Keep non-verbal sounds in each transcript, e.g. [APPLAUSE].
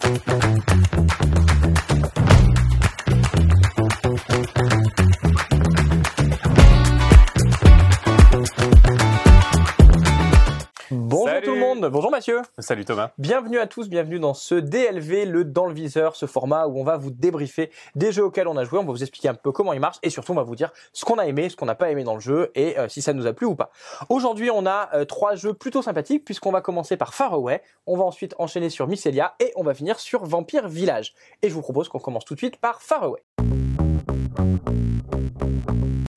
Thank you. Mathieu. Salut Thomas. Bienvenue à tous, bienvenue dans ce DLV, le dans le viseur, ce format où on va vous débriefer des jeux auxquels on a joué, on va vous expliquer un peu comment ils marchent et surtout on va vous dire ce qu'on a aimé, ce qu'on n'a pas aimé dans le jeu et euh, si ça nous a plu ou pas. Aujourd'hui on a euh, trois jeux plutôt sympathiques puisqu'on va commencer par Far Away, on va ensuite enchaîner sur Mycelia et on va finir sur Vampire Village. Et je vous propose qu'on commence tout de suite par Far Away.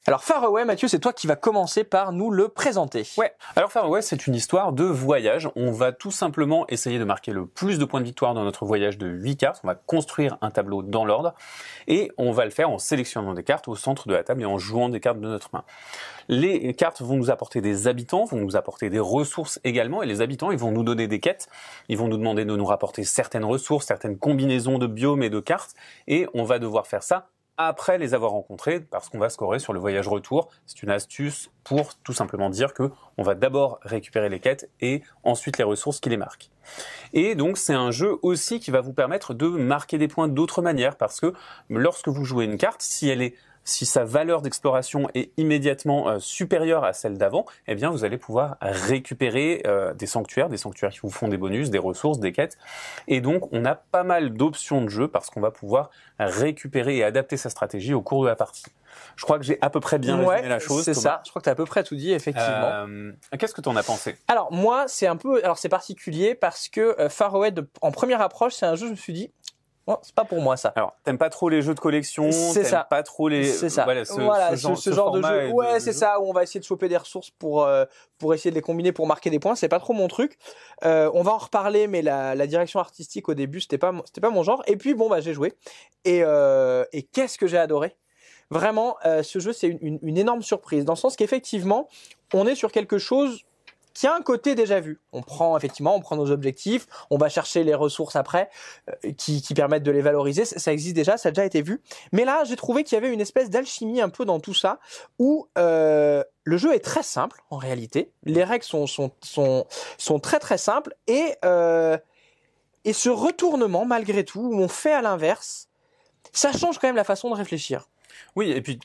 Alors Far Away, Mathieu, c'est toi qui vas commencer par nous le présenter. Ouais. Alors Far West, c'est une histoire de voyage. On va tout simplement essayer de marquer le plus de points de victoire dans notre voyage de 8 cartes. On va construire un tableau dans l'ordre et on va le faire en sélectionnant des cartes au centre de la table et en jouant des cartes de notre main. Les cartes vont nous apporter des habitants, vont nous apporter des ressources également et les habitants, ils vont nous donner des quêtes. Ils vont nous demander de nous rapporter certaines ressources, certaines combinaisons de biomes et de cartes et on va devoir faire ça après les avoir rencontrés, parce qu'on va scorer sur le voyage retour. C'est une astuce pour tout simplement dire que on va d'abord récupérer les quêtes et ensuite les ressources qui les marquent. Et donc c'est un jeu aussi qui va vous permettre de marquer des points d'autres manières, parce que lorsque vous jouez une carte, si elle est si sa valeur d'exploration est immédiatement euh, supérieure à celle d'avant, eh bien vous allez pouvoir récupérer euh, des sanctuaires, des sanctuaires qui vous font des bonus, des ressources, des quêtes. Et donc on a pas mal d'options de jeu parce qu'on va pouvoir récupérer et adapter sa stratégie au cours de la partie. Je crois que j'ai à peu près bien ouais, résumé la chose. c'est ça. Je crois que tu as à peu près tout dit, effectivement. Euh, Qu'est-ce que tu en as pensé? Alors moi, c'est un peu, alors c'est particulier parce que Far Away, de- en première approche, c'est un jeu. Je me suis dit, oh, c'est pas pour moi ça. Alors, t'aimes pas trop les jeux de collection, C'est ça. pas trop les... C'est ça. Voilà, ce, Voilà, ce genre, ce, ce genre de jeu. Ouais, de c'est jeu. ça. Où on va essayer de choper des ressources pour euh, pour essayer de les combiner pour marquer des points. C'est pas trop mon truc. Euh, on va en reparler, mais la, la direction artistique au début, c'était pas c'était pas mon genre. Et puis bon bah j'ai joué et euh, et qu'est-ce que j'ai adoré? Vraiment, ce jeu c'est une, une, une énorme surprise dans le sens qu'effectivement, on est sur quelque chose qui a un côté déjà vu. On prend effectivement, on prend nos objectifs, on va chercher les ressources après euh, qui, permettent de les valoriser. Ça, existe déjà, ça a déjà été vu. Mais là, j'ai trouvé qu'il y avait une espèce d'alchimie un peu dans tout ça, où euh, le jeu est très simple en réalité. Les règles sont sont sont, sont très très simples et euh, et ce retournement malgré tout, où on fait à l'inverse, ça change quand même la façon de réfléchir. Oui, et puis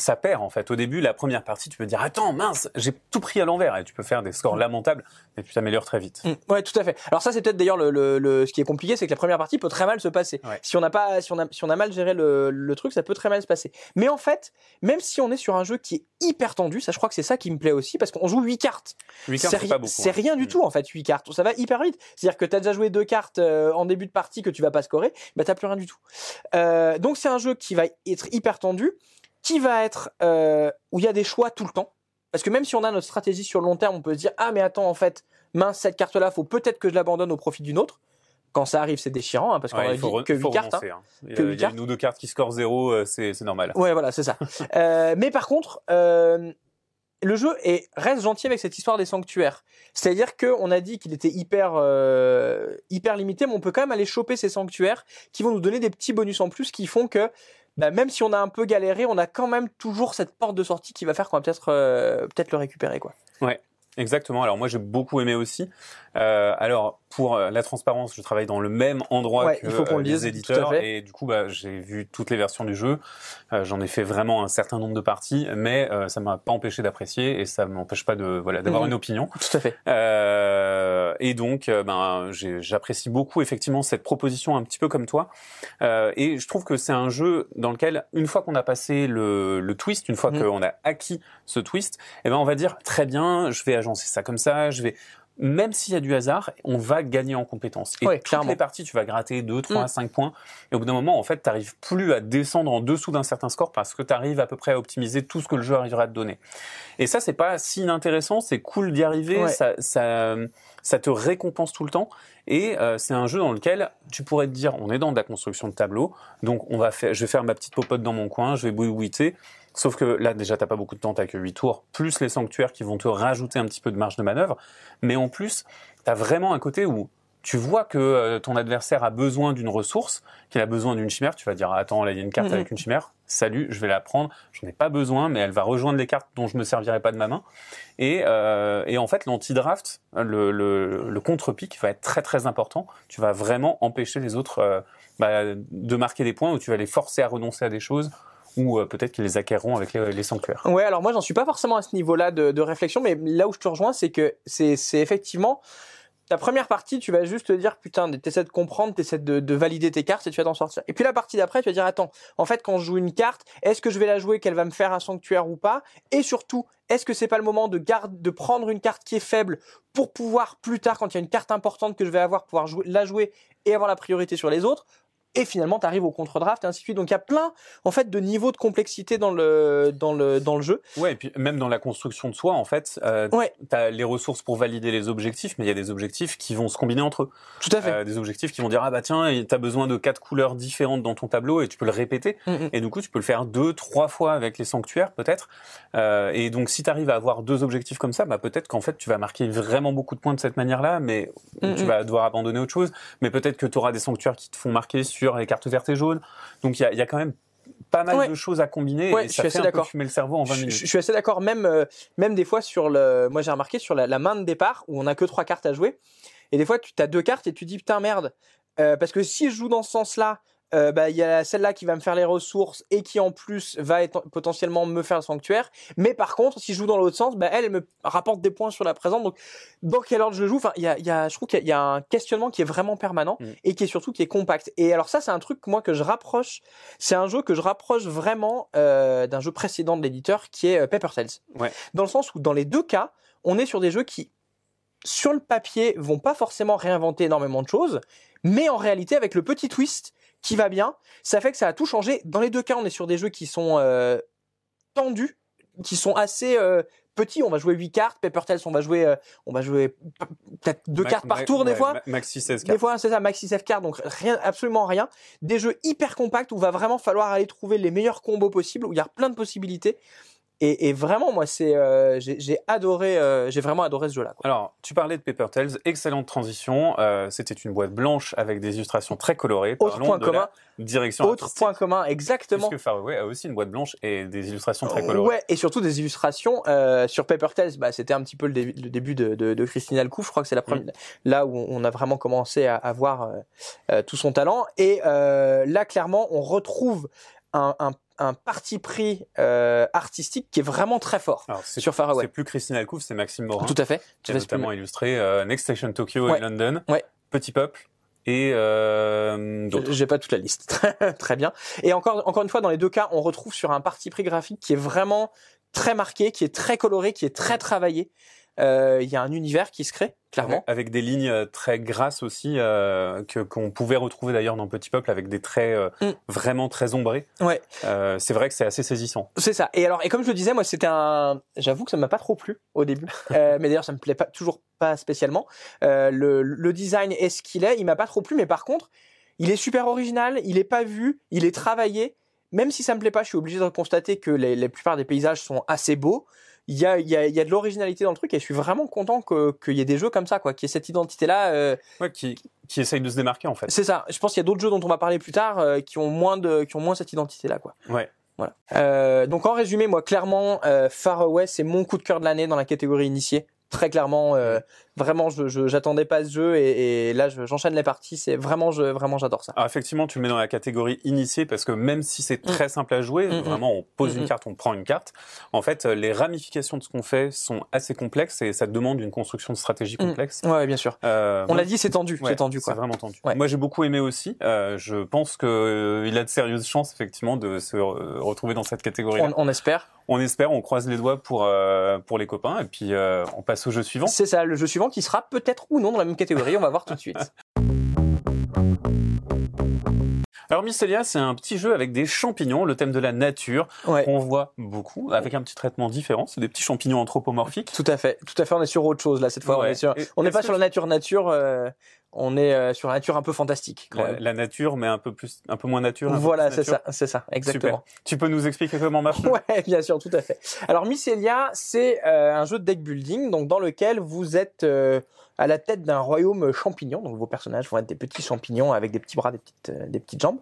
ça perd en fait. Au début, la première partie, tu peux dire attends mince, j'ai tout pris à l'envers et tu peux faire des scores lamentables, mais tu t'améliores très vite. Mm, Ouais, tout à fait. Alors ça, c'est peut-être d'ailleurs le, le, le- ce qui est compliqué, c'est que la première partie peut très mal se passer. Ouais. Si on n'a pas, si on a, si on a mal géré le, le truc, ça peut très mal se passer. Mais en fait, même si on est sur un jeu qui est hyper tendu, ça, je crois que c'est ça qui me plaît aussi, parce qu'on joue 8 cartes. Huit cartes, ri-. C'est hein. rien du Mm. tout en fait, 8 cartes. Ça va hyper vite. C'est-à-dire que tu as déjà joué deux cartes euh, en début de partie que tu vas pas scorer, bah t'as plus rien du tout. Euh, donc c'est un jeu qui va être hyper tendu, qui va être euh, où il y a des choix tout le temps. Parce que même si on a notre stratégie sur le long terme, on peut se dire ah mais attends en fait mince cette carte là, faut peut-être que je l'abandonne au profit d'une autre. Quand ça arrive, c'est déchirant hein, parce qu'on Ouais, a dit que faut 8 cartes. hein. renoncer, hein. Que il y a cartes. une ou deux cartes qui scorent zéro, euh, c'est c'est normal. Ouais, voilà, c'est ça. [LAUGHS] Euh, mais par contre, euh, le jeu est, reste gentil avec cette histoire des sanctuaires. C'est-à-dire qu'on a dit qu'il était hyper, euh, hyper limité, mais on peut quand même aller choper ces sanctuaires qui vont nous donner des petits bonus en plus qui font que bah, même si on a un peu galéré, on a quand même toujours cette porte de sortie qui va faire qu'on va peut-être euh, peut-être le récupérer. quoi. Exactement. Alors moi j'ai beaucoup aimé aussi. Euh, alors pour euh, la transparence, je travaille dans le même endroit Ouais, que il faut qu'on euh, les à éditeurs et du coup bah, j'ai vu toutes les versions du jeu. Euh, J'en ai fait vraiment un certain nombre de parties, mais euh, ça m'a pas empêché d'apprécier et ça m'empêche pas de voilà d'avoir Mhm. une opinion. Tout à fait. Euh, et donc, euh, ben, j'apprécie beaucoup effectivement cette proposition un petit peu comme toi. Euh, et je trouve que c'est un jeu dans lequel, une fois qu'on a passé le, le twist, une fois Mhm. qu'on a acquis ce twist, eh ben, on va dire très bien, je vais agencer ça comme ça, je vais même s'il y a du hasard, on va gagner en compétences. Et Ouais, toutes clairement. les parties, tu vas gratter 2, 3, Mm. 5 points. Et au bout d'un moment, en fait, tu n'arrives plus à descendre en dessous d'un certain score parce que tu arrives à peu près à optimiser tout ce que le jeu arrivera à te donner. Et ça, c'est pas si inintéressant, c'est cool d'y arriver, Ouais. ça, ça, ça te récompense tout le temps. Et euh, c'est un jeu dans lequel tu pourrais te dire, on est dans de la construction de tableau, donc on va faire, je vais faire ma petite popote dans mon coin, je vais bouilliter. Sauf que là, déjà, t'as pas beaucoup de temps, t'as que 8 tours, plus les sanctuaires qui vont te rajouter un petit peu de marge de manœuvre. Mais en plus, t'as vraiment un côté où tu vois que euh, ton adversaire a besoin d'une ressource, qu'il a besoin d'une chimère, tu vas dire attends là il y a une carte avec une chimère, salut, je vais la prendre, j'en ai pas besoin, mais elle va rejoindre les cartes dont je me servirai pas de ma main. Et, euh, et en fait l'anti-draft, le, le, le contre-pic va être très très important. Tu vas vraiment empêcher les autres euh, bah, de marquer des points ou tu vas les forcer à renoncer à des choses ou euh, peut-être qu'ils les acquerront avec les, sanctuaires. Ouais, alors moi j'en suis pas forcément à ce niveau-là de, réflexion, mais là où je te rejoins, c'est que c'est c'est effectivement ta première partie, tu vas juste te dire putain, t'essaies de comprendre, t'essaies de, de valider tes cartes et tu vas t'en sortir. Et puis la partie d'après, tu vas dire attends, en fait quand je joue une carte, est-ce que je vais la jouer, qu'elle va me faire un sanctuaire ou pas? Et surtout, est-ce que c'est pas le moment de garde, de prendre une carte qui est faible pour pouvoir plus tard, quand il y a une carte importante que je vais avoir, pouvoir jouer, la jouer et avoir la priorité sur les autres? Et finalement tu arrives au contre-draft et ainsi de suite. Donc il y a plein en fait de niveaux de complexité dans le dans le dans le jeu. Ouais, et puis même dans la construction de soi, en fait, euh, Ouais. tu as les ressources pour valider les objectifs, mais il y a des objectifs qui vont se combiner entre eux. Tout à fait. Euh, des objectifs qui vont dire ah bah tiens, tu as besoin de quatre couleurs différentes dans ton tableau et tu peux le répéter. Mm, mm. Et du coup, tu peux le faire deux, trois fois avec les sanctuaires peut-être. Euh, et donc, si tu arrives à avoir deux objectifs comme ça, bah peut-être qu'en fait, tu vas marquer vraiment beaucoup de points de cette manière-là, mais Mm, tu vas devoir abandonner autre chose. Mais peut-être que tu auras des sanctuaires qui te font marquer sur les cartes vertes et jaunes. Donc, il y a, il y a quand même pas mal Ouais. de choses à combiner Ouais, et je ça suis fait assez un peu d'accord. fumer le cerveau en 20 Je, minutes. je- je suis assez d'accord. Même, euh, même des fois sur le, moi j'ai remarqué sur la, la main de départ où on a que trois cartes à jouer. Et des fois tu as deux cartes et tu dis putain merde. Euh, parce que si je joue dans ce sens-là, euh, bah il y a celle-là qui va me faire les ressources et qui en plus va être, potentiellement me faire le sanctuaire. Mais par contre, si je joue dans l'autre sens, bah elle, elle me rapporte des points sur la présente. Donc dans quel ordre je joue Enfin, il y a, il y a, je trouve qu'il y a- il y a un questionnement qui est vraiment permanent Mm. et qui est surtout qui est compact. Et alors ça, c'est un truc moi que je rapproche. C'est un jeu que je rapproche vraiment euh, d'un jeu précédent de l'éditeur qui est euh, Paper Tales. Ouais. Dans le sens où dans les deux cas, on est sur des jeux qui sur le papier vont pas forcément réinventer énormément de choses, mais en réalité avec le petit twist qui va bien, ça fait que ça a tout changé. Dans les deux cas, on est sur des jeux qui sont euh, tendus, qui sont assez euh, petits. On va jouer 8 cartes. Paper Tales, on va jouer, euh, on va jouer peut-être deux Ma- cartes par tour des ouais, fois. ma- Maxi 16 Des cartes. fois, c'est ça, maxi save card, donc rien, absolument rien. Des jeux hyper compacts où va vraiment falloir aller trouver les meilleurs combos possibles, où il y a plein de possibilités. Et, et vraiment, moi, c'est, euh, j'ai j'ai adoré, euh, j'ai vraiment adoré ce jeu-là. Alors, tu parlais de Paper Tales, excellente transition. Euh, C'était une boîte blanche avec des illustrations très colorées. Autre Parlons point de commun, la direction autre artistique, point commun, exactement. Puisque Faraway a aussi une boîte blanche et des illustrations très colorées. Ouais, et surtout des illustrations euh, sur Paper Tales. Bah, c'était un petit peu le, début- le début de, de, de Christine Alcouf. Je crois que c'est la première, Mm. là où on a vraiment commencé à, à voir euh, euh, tout son talent. Et euh, là, clairement, on retrouve un, un, un parti pris euh, artistique qui est vraiment très fort Alors, c'est sur Faraway. c'est plus Christine Alcouf, c'est Maxime Morin. Tout à fait. qui a notamment illustré euh, Next Station Tokyo Ouais. et London, Ouais. Petit Peuple et euh. J'ai pas toute la liste. [LAUGHS] très bien. Et encore, encore une fois, dans les deux cas, on retrouve sur un parti pris graphique qui est vraiment très marqué, qui est très coloré, qui est très travaillé. Euh, Il y a un univers qui se crée, clairement. Avec des lignes euh, très grasses aussi, euh, que qu'on pouvait retrouver d'ailleurs dans Petit Peuple, avec des traits euh, Mm. vraiment très ombrés. Ouais. C'est vrai que c'est assez saisissant. C'est ça. Et alors, et comme je le disais, moi, c'était un. J'avoue que ça m'a pas trop plu au début, [LAUGHS] mais d'ailleurs, ça me plaît pas toujours pas spécialement. Le, le design est ce qu'il est. Il m'a pas trop plu, mais par contre, il est super original. Il est pas vu. Il est travaillé. Même si ça me plaît pas, je suis obligé de constater que les, la plupart des paysages sont assez beaux. Il y a, y a, y a de l'originalité dans le truc et je suis vraiment content que- qu'il y ait des jeux comme ça, quoi, qu'il y ait cette identité-là. euh, Ouais, qui, qui essaye de se démarquer en fait. c'est ça. Je pense qu'il y a d'autres jeux dont on va parler plus tard euh, qui ont moins de, qui ont moins cette identité-là, quoi. Ouais. Voilà. Euh, donc en résumé, moi clairement, euh, Far Away c'est mon coup de cœur de l'année dans la catégorie initiée. Très clairement, vraiment, je j'attendais pas ce jeu et, et là je- j'enchaîne les parties. C'est vraiment, je vraiment j'adore ça. Alors effectivement, tu le mets dans la catégorie initiée parce que même si c'est très simple à jouer, Mm, mm. vraiment on pose Mm, une mm. carte, on prend une carte. En fait, euh, les ramifications de ce qu'on fait sont assez complexes et ça demande une construction de stratégie Mm. complexe. Ouais, bien sûr. Euh, On l'a dit, c'est tendu, Ouais, c'est tendu quoi. C'est vraiment tendu. Ouais. Moi, j'ai beaucoup aimé aussi. Euh, je pense que euh, il a de sérieuses chances effectivement de se retrouver dans cette catégorie. On, on espère. On espère, on croise les doigts pour pour les copains et puis on passe au jeu suivant. C'est ça, le jeu suivant qui sera peut-être ou non dans la même catégorie. On va voir tout de suite. Alors Mycelia, c'est un petit jeu avec des champignons, le thème de la nature, Ouais. qu'on voit beaucoup, avec un petit traitement différent. C'est des petits champignons anthropomorphiques. Tout à fait, tout à fait. On est sur autre chose là cette fois. On Ouais. est sur, Et- on n'est pas sur la nature nature. euh, on est euh, sur la nature un peu fantastique. Quand La, même. la nature, mais un peu plus, un peu moins nature. Voilà, c'est ça, c'est ça, exactement. Super. Tu peux nous expliquer comment marche Ouais, bien sûr, tout à fait. Alors Mycelia, c'est euh, un jeu de deck building, donc dans lequel vous êtes euh, à la tête d'un royaume champignon. Donc vos personnages vont être des petits champignons avec des petits bras, des petites, euh, des petites jambes.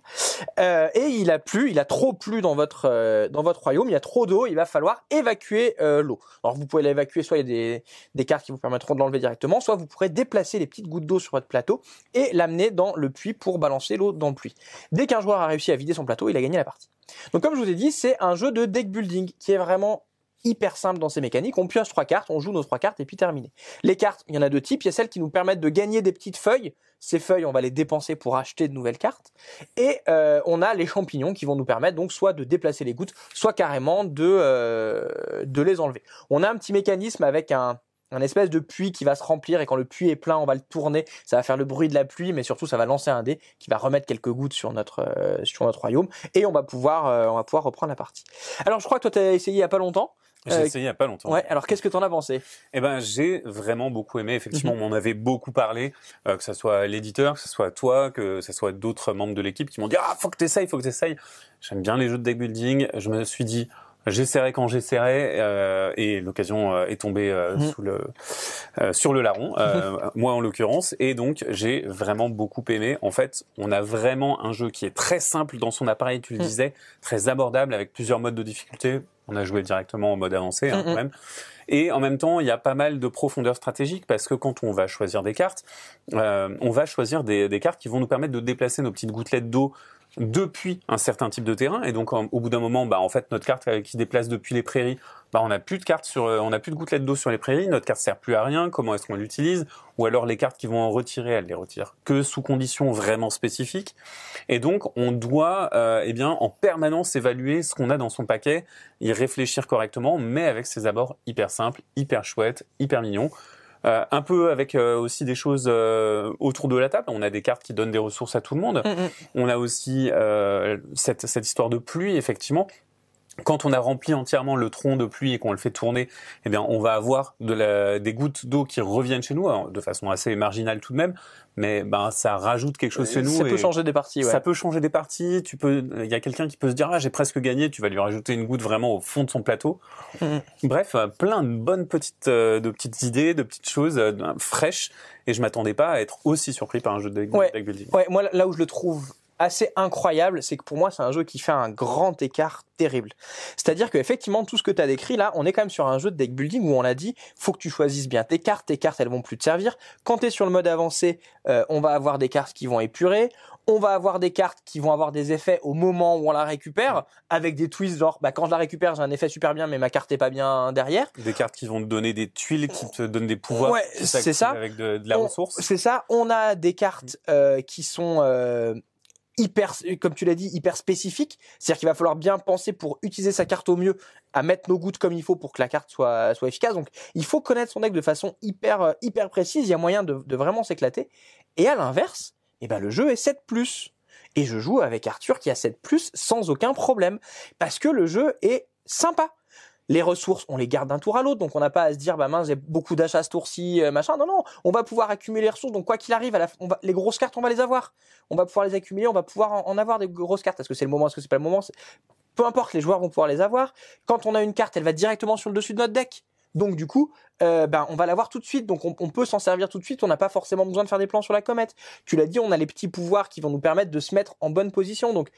Euh, et il a plu, il a trop plu dans votre euh, dans votre royaume. Il y a trop d'eau. Il va falloir évacuer euh, l'eau. Alors vous pouvez l'évacuer, soit il y a des des cartes qui vous permettront de l'enlever directement, soit vous pourrez déplacer les petites gouttes d'eau sur votre plateau et l'amener dans le puits pour balancer l'eau dans le puits. Dès qu'un joueur a réussi à vider son plateau, il a gagné la partie. Donc comme je vous ai dit, c'est un jeu de deck building qui est vraiment hyper simple dans ses mécaniques. On pioche trois cartes, on joue nos trois cartes et puis terminé. Les cartes, il y en a deux types. Il y a celles qui nous permettent de gagner des petites feuilles. Ces feuilles, on va les dépenser pour acheter de nouvelles cartes. Et euh, on a les champignons qui vont nous permettre donc soit de déplacer les gouttes, soit carrément de euh, de les enlever. On a un petit mécanisme avec un un espèce de puits qui va se remplir et quand le puits est plein, on va le tourner, ça va faire le bruit de la pluie, mais surtout ça va lancer un dé qui va remettre quelques gouttes sur notre euh, sur notre royaume et on va pouvoir euh, on va pouvoir reprendre la partie. Alors je crois que toi tu as essayé il y a pas longtemps. J'ai Euh, essayé il y a pas longtemps. Ouais, alors qu'est-ce que t'en as pensé? Eh ben, j'ai vraiment beaucoup aimé. Effectivement, Mhm. on m'en avait beaucoup parlé, euh, que ce soit l'éditeur, que ce soit toi, que ce soit d'autres membres de l'équipe qui m'ont dit ah faut que t'essayes, faut que t'essayes. J'aime bien les jeux de deck building. Je me suis dit j'essaierai quand j'essaierai euh, et l'occasion euh, est tombée euh, Mhm. sous le euh, sur le larron, euh, [LAUGHS] moi en l'occurrence, et donc j'ai vraiment beaucoup aimé. En fait, on a vraiment un jeu qui est très simple dans son appareil, tu le Mhm. disais, très abordable avec plusieurs modes de difficulté. On a joué directement en mode avancé hein, quand même. Et en même temps, il y a pas mal de profondeur stratégique parce que quand on va choisir des cartes, euh, on va choisir des, des cartes qui vont nous permettre de déplacer nos petites gouttelettes d'eau depuis un certain type de terrain. Et donc, au bout d'un moment, bah, en fait, notre carte euh, qui déplace depuis les prairies, bah, on n'a plus de cartes sur, euh, on n'a plus de gouttelettes d'eau sur les prairies. Notre carte sert plus à rien. Comment est-ce qu'on l'utilise? Ou alors les cartes qui vont en retirer, elles les retirent que sous conditions vraiment spécifiques. Et donc, on doit, euh, eh bien, en permanence évaluer ce qu'on a dans son paquet, y réfléchir correctement, mais avec ses abords hyper simples, hyper chouettes, hyper mignons. Euh, un peu avec euh, aussi des choses euh, autour de la table. On a des cartes qui donnent des ressources à tout le monde. On a aussi euh, cette, cette histoire de pluie, effectivement. Quand on a rempli entièrement le tronc de pluie et qu'on le fait tourner, eh bien, on va avoir de la, des gouttes d'eau qui reviennent chez nous, alors, de façon assez marginale tout de même, mais ben ça rajoute quelque chose chez nous. Ça peut changer des parties, ouais. Ça peut changer des parties. Tu peux, il y a quelqu'un qui peut se dire ah j'ai presque gagné. Tu vas lui rajouter une goutte vraiment au fond de son plateau. [LAUGHS] Bref, euh, plein de bonnes petites, euh, de petites idées, de petites choses euh, fraîches. Et je m'attendais pas à être aussi surpris par un jeu de deck, Ouais. deck building. Ouais, moi là où je le trouve assez incroyable, c'est que pour moi c'est un jeu qui fait un grand écart terrible. C'est-à-dire que effectivement tout ce que tu as décrit là, on est quand même sur un jeu de deck building où on l'a dit, faut que tu choisisses bien tes cartes, tes cartes elles vont plus te servir. Quand tu es sur le mode avancé, euh, on va avoir des cartes qui vont épurer, on va avoir des cartes qui vont avoir des effets au moment où on la récupère avec des twists genre bah quand je la récupère, j'ai un effet super bien mais ma carte est pas bien derrière. Des cartes qui vont te donner des tuiles, qui te donnent des pouvoirs. Ouais, c'est ça. Avec de, de la On- ressource. C'est ça. On a des cartes euh, qui sont euh, hyper, comme tu l'as dit, hyper spécifiques. C'est-à-dire qu'il va falloir bien penser pour utiliser sa carte au mieux à mettre nos gouttes comme il faut pour que la carte soit soit efficace. Donc, il faut connaître son deck de façon hyper euh, hyper précise. Il y a moyen de, vraiment s'éclater. Et à l'inverse, eh ben le jeu est 7 Et je joue avec Arthur qui a 7 sans aucun problème parce que le jeu est sympa. Les ressources, on les garde d'un tour à l'autre, donc on n'a pas à se dire bah mince j'ai beaucoup d'achats ce tour-ci, euh, machin. Non non, on va pouvoir accumuler les ressources. Donc quoi qu'il arrive, les grosses cartes on va les avoir. On va pouvoir les accumuler, on va pouvoir en, avoir des grosses cartes. Est-ce que c'est le moment, est-ce que c'est pas le moment? Peu importe, les joueurs vont pouvoir les avoir. Quand on a une carte, elle va directement sur le dessus de notre deck. Donc du coup, euh, ben on va l'avoir tout de suite. Donc on, on peut s'en servir tout de suite. On n'a pas forcément besoin de faire des plans sur la comète. Tu l'as dit, on a les petits pouvoirs qui vont nous permettre de se mettre en bonne position. Donc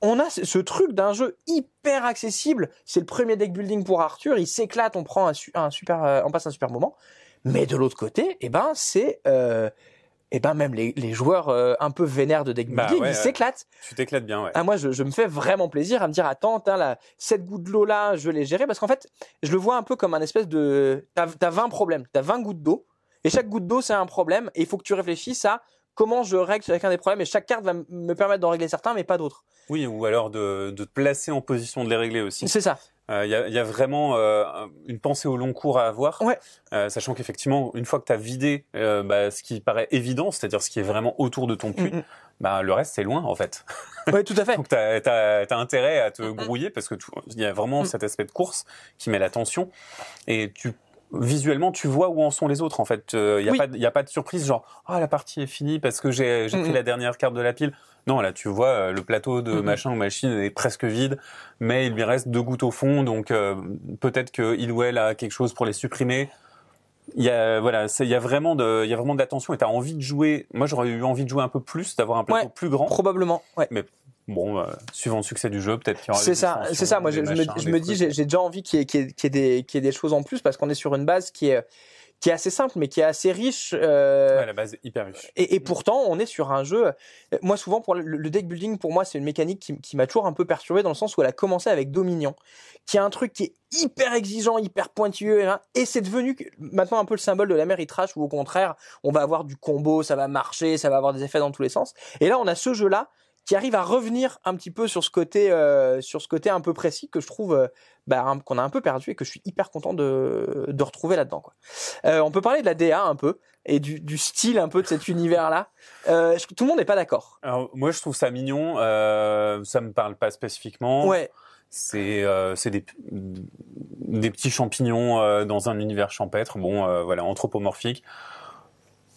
on a ce, truc d'un jeu hyper accessible. C'est le premier deck building pour Arthur. Il s'éclate, on prend un, su- un super, euh, on passe un super moment. Mais de l'autre côté, eh ben c'est, euh, eh ben même les, les joueurs euh, un peu vénères de deck Bah building, ouais, ils ouais. s'éclatent. Tu t'éclates bien, ouais. Ah, moi, je, je me fais vraiment plaisir à me dire, attends, cette goutte d'eau là, je vais les gérer. Parce qu'en fait, je le vois un peu comme un espèce de. T'as as 20 problèmes, t'as 20 gouttes d'eau. Et chaque goutte d'eau, c'est un problème. Et il faut que tu réfléchisses à comment je règle chacun des problèmes. Et chaque carte va me permettre d'en régler certains, mais pas d'autres. Oui, ou alors de, de te placer en position de les régler aussi. C'est ça. Euh, Il y, a, y a vraiment euh, une pensée au long cours à avoir, Ouais. Euh, sachant qu'effectivement, une fois que tu as vidé euh, bah, ce qui paraît évident, c'est-à-dire ce qui est vraiment autour de ton puits, Mm, mm. bah, le reste c'est loin en fait. [LAUGHS] Ouais, tout à fait. Donc tu as, intérêt à te grouiller parce que il y a vraiment Mm. cet aspect de course qui met l'attention et tu visuellement tu vois où en sont les autres en fait. Il n'y a, Oui. pas de- y a pas de surprise genre ah la partie est finie parce que j'ai pris la dernière carte de la pile. Non là tu vois euh, le plateau de machin ou machine est presque vide mais il lui reste deux gouttes au fond donc euh, peut-être que il ou elle a quelque chose pour les supprimer. Il y a voilà, il y a vraiment de il y a vraiment de l'attention et tu as envie de jouer. Moi j'aurais eu envie de jouer un peu plus, d'avoir un plateau Ouais. plus grand. Probablement. Ouais. Bon, euh, suivant le succès du jeu, peut-être qu'il y aura C'est ça, c'est ça. Moi, je, me, je dis, j'ai déjà envie qu'il y, ait- y y des- qu'il y ait des choses en plus parce qu'on est sur une base qui est qui est assez simple, mais qui est assez riche. euh, Ouais, la base est hyper riche. Et, et pourtant, on est sur un jeu. euh, Moi, souvent, pour le, le deck building, pour moi, c'est une mécanique qui, qui m'a toujours un peu perturbé dans le sens où elle a commencé avec Dominion, qui est un truc qui est hyper exigeant, hyper pointilleux, hein, et c'est devenu maintenant un peu le symbole de la mer trash où au contraire, on va avoir du combo, ça va marcher, ça va avoir des effets dans tous les sens. Et là, on a ce jeu-là qui arrive à revenir un petit peu sur ce côté, euh, sur ce côté un peu précis que je trouve euh, bah, qu'on a un peu perdu et que je suis hyper content de, de retrouver là-dedans. Quoi. Euh, on peut parler de la DA un peu et du, du style un peu de cet univers-là. Euh, je- tout le monde n'est pas d'accord. Alors, moi, je trouve ça mignon. Euh, ça me parle pas spécifiquement. Ouais, C'est euh, c'est des, des petits champignons euh, dans un univers champêtre. Bon, euh, voilà, anthropomorphique.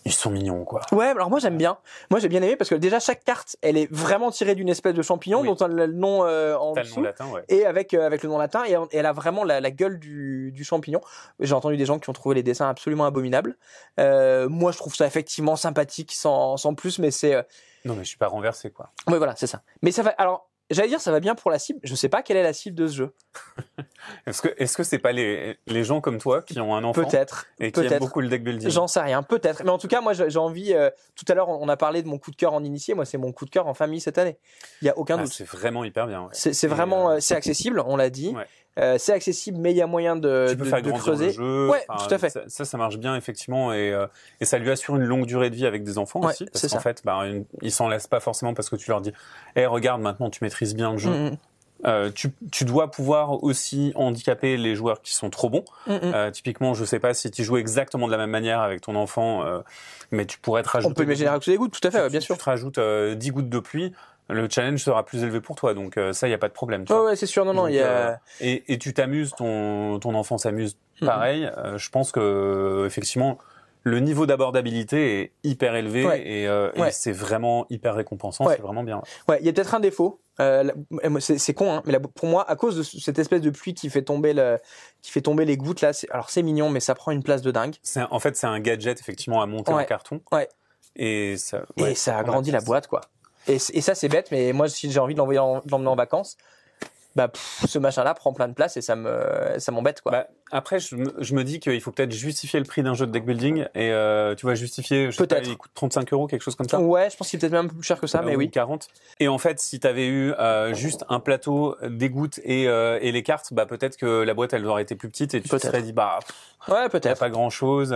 Ils sont mignons, quoi. ouais. Alors moi j'aime bien. Moi j'ai bien aimé parce que déjà chaque carte, elle est vraiment tirée d'une espèce de champignon Oui. dont a le nom euh, en T'as le nom dessous. latin, ouais. Et avec euh, avec le nom latin et, elle a vraiment la, la gueule du, du champignon. J'ai entendu des gens qui ont trouvé les dessins absolument abominables. Euh, moi je trouve ça effectivement sympathique sans, sans plus, mais c'est euh, Non, mais je suis pas renversé, quoi. ouais voilà c'est ça. Mais ça va. Alors j'allais dire ça va bien pour la cible. Je sais pas quelle est la cible de ce jeu. [LAUGHS] Est-ce que est-ce que c'est pas les les gens comme toi qui ont un enfant Peut-être. et qui aiment beaucoup le deck building? J'en sais rien, peut-être. Mais en tout cas, moi, j'ai envie. euh, tout à l'heure, on a parlé de mon coup de cœur en initié. Moi, c'est mon coup de cœur en famille cette année. Il y a aucun Ah, doute. C'est vraiment hyper bien. ouais. C'est vraiment, euh, euh, c'est accessible. On l'a dit. Ouais. Euh, c'est accessible, mais il y a moyen de, tu peux de, faire de creuser. le jeu. Ouais, Enfin, tout à fait. Ça, ça, marche bien effectivement et, euh, et ça lui assure une longue durée de vie avec des enfants Ouais, aussi parce qu'en fait, bah, une- ils s'en laissent pas forcément parce que tu leur dis, eh regarde maintenant tu maîtrises bien le jeu. Mm, mm, Euh, tu, tu dois pouvoir aussi handicaper les joueurs qui sont trop bons. mm. Euh, typiquement, je sais pas si tu joues exactement de la même manière avec ton enfant, euh, mais tu pourrais te rajouter. On peut imaginer des gouttes, tout à fait, tu, bien tu- sûr. Tu te rajoutes euh, 10 gouttes de pluie, le challenge sera plus élevé pour toi, donc euh, ça, il y a pas de problème. tu Ouais, vois. ouais, c'est sûr. Non, non, Donc, y euh, a. et, et tu t'amuses, ton, ton enfant s'amuse Mhm. pareil. Euh, je pense que effectivement, le niveau d'abordabilité est hyper élevé Ouais. et, euh, c'est vraiment hyper récompensant. Ouais. C'est vraiment bien. Ouais, il y a peut-être un défaut. Euh, c'est con, hein, mais la- pour moi, à cause de ce- cette espèce de pluie qui fait tomber le, qui fait tomber les gouttes là, c'est- alors c'est mignon, mais ça prend une place de dingue. Un- en fait, c'est un gadget effectivement à monter en carton. Ouais. Et ça. et ça agrandit la boîte, quoi. Et, ça, c'est bête, mais moi, si j'ai envie de l'envoyer en, de l'emmener en vacances, bah, pff, ce machin-là prend plein de place et ça me, ça m'embête, quoi. Bah, après, je me, je me dis qu'il faut peut-être justifier le prix d'un jeu de deck building et euh, tu vas justifier. je sais pas, il coûte 35 euros, quelque chose comme ça. ouais, je pense qu'il est peut-être même un peu plus cher que ça, Euh, mais ou oui. 40. Et en fait, si tu avais eu euh, juste un plateau, des gouttes et, euh, et les cartes, bah peut-être que la boîte elle aurait été plus petite et tu te serais dit bah pff, Ouais, y a peut-être. pas grand chose.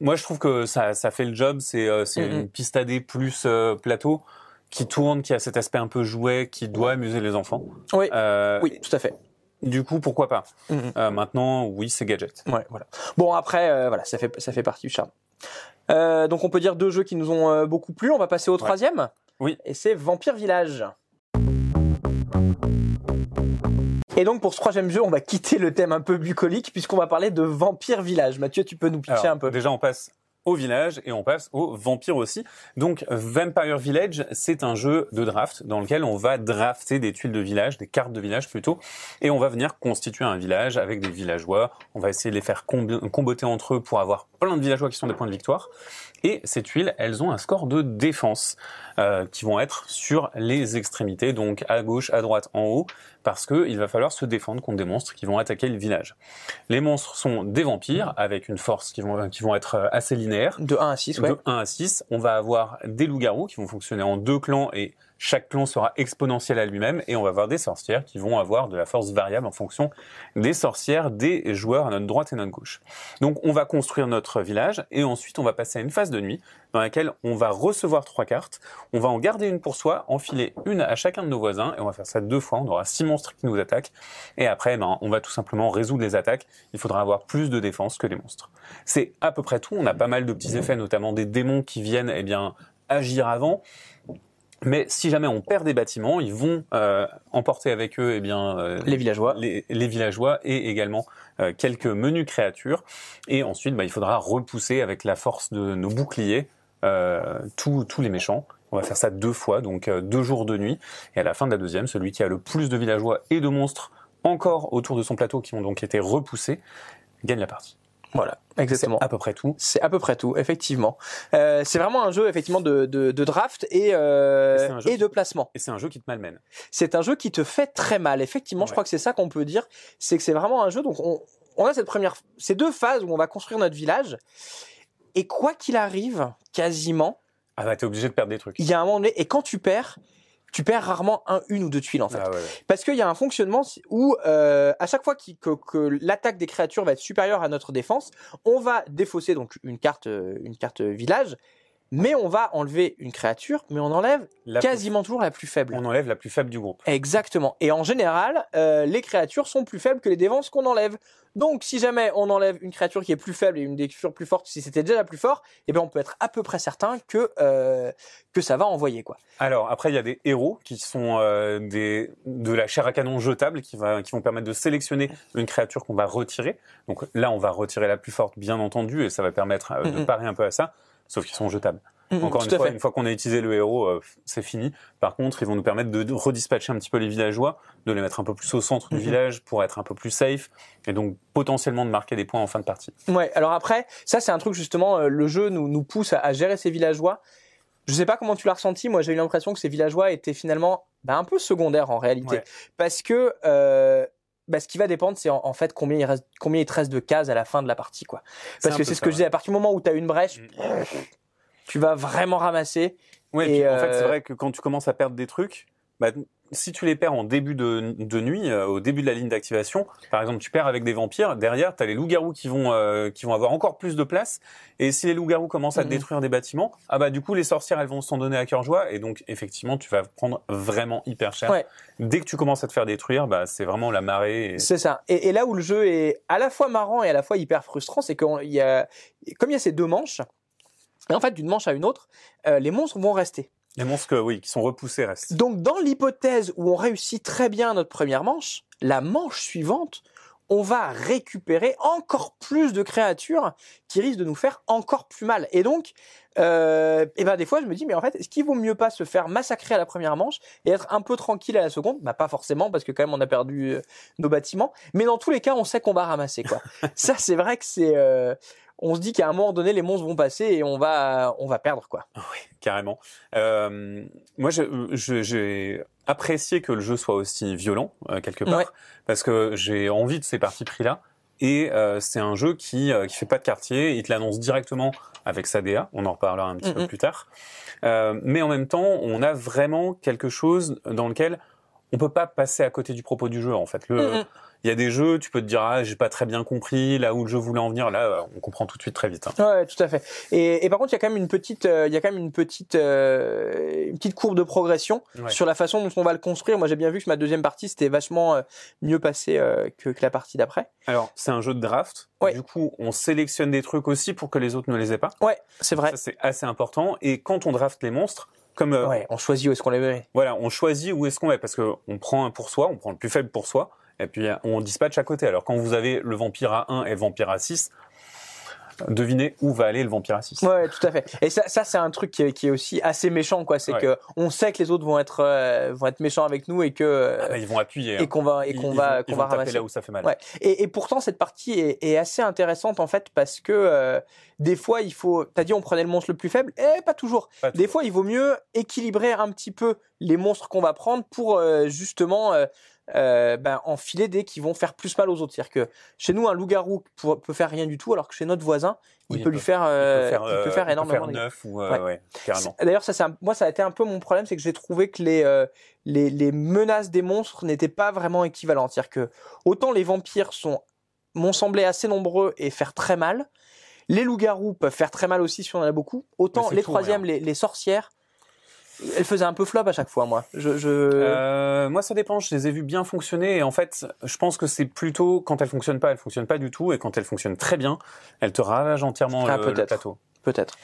Moi, je trouve que ça ça fait le job. C'est euh, c'est une piste AD plus euh, plateau qui tourne, qui a cet aspect un peu jouet, qui doit amuser les enfants. Oui. Euh, Oui, tout à fait. Du coup, pourquoi pas? Mhm. Euh, Maintenant, oui, c'est gadget. Ouais, voilà. Bon, après, euh, voilà, ça fait, ça fait partie du charme. Donc, on peut dire deux jeux qui nous ont beaucoup plu. On va passer au troisième. Oui. Et c'est Vampire Village. Et donc, pour ce troisième jeu, on va quitter le thème un peu bucolique puisqu'on va parler de Vampire Village. Mathieu, tu peux nous pitcher Alors, un peu Déjà, on passe village et on passe au vampire aussi. Donc, Vampire Village, c'est un jeu de draft dans lequel on va drafter des tuiles de village, des cartes de village plutôt, et on va venir constituer un village avec des villageois. On va essayer de les faire comboter entre eux pour avoir plein de villageois qui sont des points de victoire. Et ces tuiles, elles ont un score de défense euh, qui vont être sur les extrémités, donc à gauche, à droite, en haut, parce que il va falloir se défendre contre des monstres qui vont attaquer le village. Les monstres sont des vampires avec une force qui vont, qui vont être euh, assez linéaires. De 1 à 6, ouais. De 1 à 6, on va avoir des loups-garous qui vont fonctionner en deux clans et chaque clan sera exponentiel à lui-même et on va avoir des sorcières qui vont avoir de la force variable en fonction des sorcières des joueurs à notre droite et notre gauche. Donc on va construire notre village et ensuite on va passer à une phase de nuit dans laquelle on va recevoir trois cartes, on va en garder une pour soi, enfiler une à chacun de nos voisins et on va faire ça deux fois, on aura six monstres qui nous attaquent et après ben, on va tout simplement résoudre les attaques, il faudra avoir plus de défense que des monstres. C'est à peu près tout, on a pas mal de petits effets, notamment des démons qui viennent eh bien agir avant. Mais si jamais on perd des bâtiments, ils vont euh, emporter avec eux eh bien, euh, Les villageois. les, les villageois et également euh, quelques menus créatures. Et ensuite, bah, il faudra repousser avec la force de nos boucliers euh, tous tous les méchants. On va faire ça deux fois, donc deux jours de nuit. Et à la fin de la deuxième, celui qui a le plus de villageois et de monstres encore autour de son plateau qui ont donc été repoussés gagne la partie. Voilà, C'est exactement. à peu près tout. C'est à peu près tout, effectivement. Euh, c'est vraiment un jeu effectivement de, de, de draft et, euh, Et qui- de placement. Et c'est un jeu qui te malmène. C'est un jeu qui te fait très mal. Effectivement, je crois que c'est ça qu'on peut dire. C'est que c'est vraiment un jeu. Donc on, on a cette première, ces deux phases où on va construire notre village. Et quoi qu'il arrive, quasiment, Ah bah t'es obligé de perdre des trucs. il y a un moment donné. Et quand tu perds, tu perds rarement un, une ou deux tuiles en fait. Ah ouais. Parce qu'il y a un fonctionnement où, euh, à chaque fois que, que l'attaque des créatures va être supérieure à notre défense, on va défausser donc une carte, euh, une carte village, mais on va enlever une créature, mais on enlève La- quasiment toujours la plus faible. On enlève la plus faible du groupe. Exactement. Et en général, euh, les créatures sont plus faibles que les défenses qu'on enlève. Donc, si jamais on enlève une créature qui est plus faible et une créature plus forte, si c'était déjà la plus forte, eh bien, on peut être à peu près certain que euh, que ça va envoyer quoi. Alors après il y a des héros qui sont euh, des de la chair à canon jetable qui va qui vont permettre de sélectionner une créature qu'on va retirer. Donc là on va retirer la plus forte bien entendu et ça va permettre euh, de parer un peu à ça. Sauf qu'ils sont jetables. Mhm, Encore tout une fois, fait. une fois qu'on a utilisé le héros, euh, c'est fini. Par contre, ils vont nous permettre de, redispatcher un petit peu les villageois, de les mettre un peu plus au centre du village pour être un peu plus safe et donc potentiellement de marquer des points en fin de partie. Ouais. Alors après, ça c'est un truc justement, euh, le jeu nous nous pousse à, à gérer ces villageois. Je sais pas comment tu l'as ressenti. Moi, j'ai eu l'impression que ces villageois étaient finalement bah, un peu secondaires en réalité, Ouais. parce que euh, bah, ce qui va dépendre, c'est en, en fait combien il reste, combien il te reste de cases à la fin de la partie, quoi. Parce que c'est ce que je disais. À partir du moment où tu as une brèche, Mm. tu vas vraiment ramasser. Ouais, Et, puis, en fait, euh, c'est vrai que quand tu commences à perdre des trucs, bah, si tu les perds en début de, de nuit, euh, au début de la ligne d'activation, par exemple, tu perds avec des vampires, derrière, tu as les loups-garous qui vont euh, qui vont avoir encore plus de place. Et si les loups-garous commencent à Mhm. détruire des bâtiments, ah bah du coup, les sorcières, elles vont s'en donner à cœur joie. Et donc, effectivement, tu vas prendre vraiment hyper cher. Ouais. Dès que tu commences à te faire détruire, bah, c'est vraiment la marée. et- C'est ça. Et, et là où le jeu est à la fois marrant et à la fois hyper frustrant, c'est qu'il y a, comme il y a ces deux manches, et en fait, d'une manche à une autre, euh, les monstres vont rester. Les monstres, oui, qui sont repoussés restent. Donc, dans l'hypothèse où on réussit très bien notre première manche, la manche suivante, on va récupérer encore plus de créatures qui risquent de nous faire encore plus mal. Et donc, euh, et ben des fois, je me dis, mais en fait, est-ce qu'il vaut mieux pas se faire massacrer à la première manche et être un peu tranquille à la seconde? Bah pas forcément, parce que quand même on a perdu euh, nos bâtiments. Mais dans tous les cas, on sait qu'on va ramasser quoi. [LAUGHS] Ça, c'est vrai que c'est, euh, on se dit qu'à un moment donné, les monstres vont passer et on va, on va perdre quoi. carrément. Euh, moi, j'ai apprécié que le jeu soit aussi violent euh, quelque part, Ouais. parce que j'ai envie de ces parties pris-là. Et euh, c'est un jeu qui euh, qui fait pas de quartier, il te l'annonce directement avec sa DA. On en reparlera un petit peu plus tard. Euh, mais en même temps, on a vraiment quelque chose dans lequel on peut pas passer à côté du propos du jeu. En fait, le. Il y a des jeux, tu peux te dire ah j'ai pas très bien compris là où le jeu voulait en venir. Là, euh, on comprend tout de suite très vite. hein. Ouais, tout à fait. Et, et par contre, il y a quand même une petite, euh, il y a quand même une petite, euh, une petite courbe de progression Ouais. sur la façon dont on va le construire. Moi, j'ai bien vu que ma deuxième partie c'était vachement euh, mieux passé que, que la partie d'après. Alors, c'est un jeu de draft. Ouais. Du coup, on sélectionne des trucs aussi pour que les autres ne les aient pas. Ouais, c'est vrai. Ça, c'est assez important. Et quand on draft les monstres, comme euh, Ouais, on choisit où est-ce qu'on les met. voilà, on choisit où est-ce qu'on est parce que on prend un pour soi, on prend le plus faible pour soi, et puis on dispatche à côté. Alors quand vous avez le vampire à 1 et le vampire à 6, devinez où va aller le vampire à 6. Ouais, tout à fait. Et ça, ça c'est un truc qui est, qui est aussi assez méchant, quoi. C'est Ouais. que on sait que les autres vont être, euh, vont être méchants avec nous et que euh, Ah bah, ils vont appuyer. hein. et qu'on va et qu'on va qu'on va vont taper ramasser. là où ça fait mal. Ouais. Et, et pourtant, cette partie est, est assez intéressante en fait parce que euh, des fois, il faut. T'as dit on prenait le monstre le plus faible, et pas toujours. Pas Des fois, il vaut mieux équilibrer un petit peu les monstres qu'on va prendre pour euh, justement euh, ben, enfiler des qui vont faire plus mal aux autres. C'est-à-dire que chez nous, un loup-garou peut faire rien du tout, alors que chez notre voisin, il Oui, peut il lui peut- faire, euh, il peut euh, faire énormément de dégâts. neuf ou euh, Ouais. D'ailleurs, ça, c'est un- moi, ça a été un peu mon problème, c'est que j'ai trouvé que les, euh, les, les menaces des monstres n'étaient pas vraiment équivalentes. C'est-à-dire que autant les vampires sont, m'ont semblé assez nombreux et faire très mal, les loups-garous peuvent faire très mal aussi si on en a beaucoup, autant les tout, troisièmes, les, les sorcières, elles faisaient un peu flop à chaque fois, moi. Je, je... Euh, moi, ça dépend. Je les ai vus bien fonctionner. Et en fait, je pense que c'est plutôt quand elles fonctionnent pas, elles fonctionnent pas du tout. Et quand elles fonctionnent très bien, elles te ravagent entièrement Ah, le, le peut-être. plateau. Peut-être.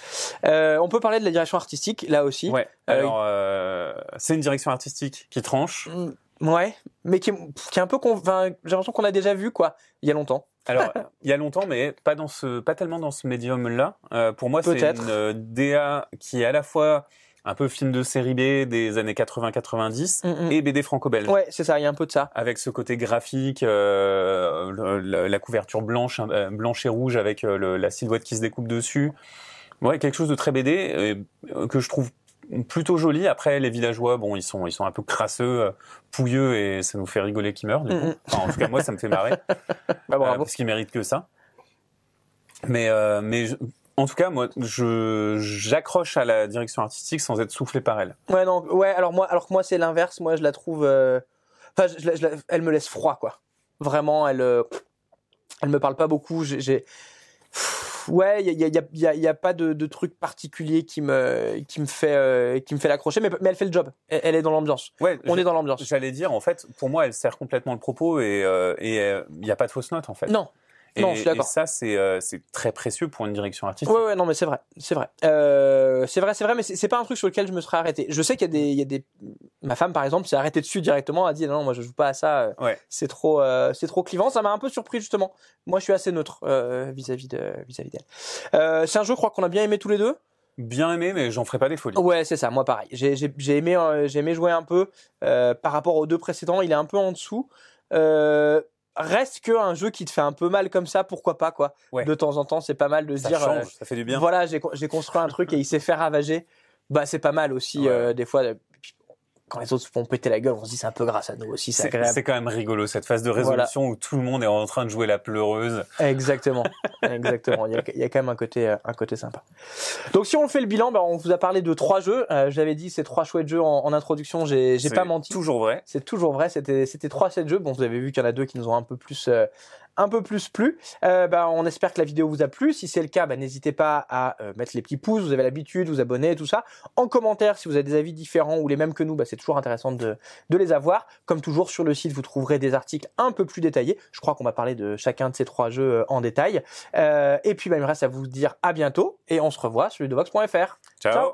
Euh, on peut parler de la direction artistique, là aussi. Ouais. Euh, Alors, euh, c'est une direction artistique qui tranche. Mm, Ouais, mais qui est, qui est un peu... enfin, J'ai l'impression qu'on a déjà vu, quoi, il y a longtemps. Alors, [LAUGHS] il y a longtemps, mais pas dans ce, pas tellement dans ce médium-là. Euh, pour moi, c'est une euh, DA qui est à la fois un peu film de série B des années 80-90 Mm, mm. et BD franco-belge. Ouais, c'est ça, il y a un peu de ça. avec ce côté graphique, euh, le- le- la couverture blanche, euh, blanche et rouge avec euh, le- la silhouette qui se découpe dessus. Ouais, quelque chose de très BD et, euh, que je trouve plutôt joli. Après, les villageois, bon, ils sont, ils sont un peu crasseux, euh, pouilleux et ça nous fait rigoler qu'ils meurent. Du coup. Mhm. Enfin, en tout cas, moi, ça me fait marrer [LAUGHS] Bah, euh, bravo. parce qu'ils méritent que ça. Mais, euh, mais je- en tout cas, moi, je j'accroche à la direction artistique sans être soufflé par elle. Ouais, non, ouais, alors moi, alors que moi, c'est l'inverse. Moi, je la trouve. euh, Enfin, je, je elle me laisse froid, quoi. Vraiment, elle. euh, Elle me parle pas beaucoup. J'ai. Ouais, il y a, y, a, y, a, y a pas de, de truc particulier qui me, qui me fait, euh, qui me fait l'accrocher, mais, mais elle fait le job. Elle, elle est dans l'ambiance. Ouais, On est dans l'ambiance. J'allais dire, en fait, pour moi, elle sert complètement le propos et et euh, il n'y a pas de fausse note, en fait. Non. Et, Non, je suis d'accord. et ça, c'est euh, c'est très précieux pour une direction artistique. Ouais, ouais, non, mais c'est vrai, c'est vrai. Euh, c'est vrai, c'est vrai, mais c'est pas un truc sur lequel je me serais arrêté. Je sais qu'il y a des, il y a des, ma femme par exemple s'est arrêtée dessus directement, a dit non, moi je joue pas à ça, euh, Ouais. c'est trop, euh, c'est trop clivant. Ça m'a un peu surpris justement. Moi, je suis assez neutre euh, vis-à-vis de, vis-à-vis d'elle. Euh, c'est un jeu, je crois qu'on a bien aimé tous les deux. Bien aimé, mais j'en ferai pas des folies. Ouais, c'est ça. Moi, pareil. J'ai, j'ai, j'ai aimé, euh, j'ai aimé jouer un peu euh, par rapport aux deux précédents. Il est un peu en dessous. Euh, reste que un jeu qui te fait un peu mal comme ça, pourquoi pas quoi. Ouais. De temps en temps, c'est pas mal de se ça dire. change, euh, ça fait du bien. voilà, j'ai, construit un truc et il s'est fait ravager. Bah, c'est pas mal aussi, Ouais. euh, des fois. Quand les autres se font péter la gueule, on se dit c'est un peu grâce à nous aussi, c'est C'est agréable. c'est quand même rigolo cette phase de résolution où tout le monde est en train de jouer la pleureuse. Exactement, [LAUGHS] exactement. Il y, a, il y a quand même un côté, euh, un côté sympa. Donc si on fait le bilan, bah, on vous a parlé de trois jeux. Euh, J'avais dit ces trois chouettes jeux en, en introduction. J'ai, j'ai C'est pas menti. Toujours vrai. C'est toujours vrai. C'était, c'était trois sept jeux. Bon, vous avez vu qu'il y en a deux qui nous ont un peu plus, euh, un peu plus plu. Euh, bah, on espère que la vidéo vous a plu. Si c'est le cas, bah, n'hésitez pas à euh, mettre les petits pouces. Vous avez l'habitude, vous abonner, tout ça. En commentaire, si vous avez des avis différents ou les mêmes que nous, bah, c'est toujours intéressant de, de les avoir. Comme toujours sur le site, vous trouverez des articles un peu plus détaillés. Je crois qu'on va parler de chacun de ces trois jeux euh, en détail. Euh, et puis, il me reste à vous dire à bientôt et on se revoit sur ludovox.fr. Ciao. Ciao.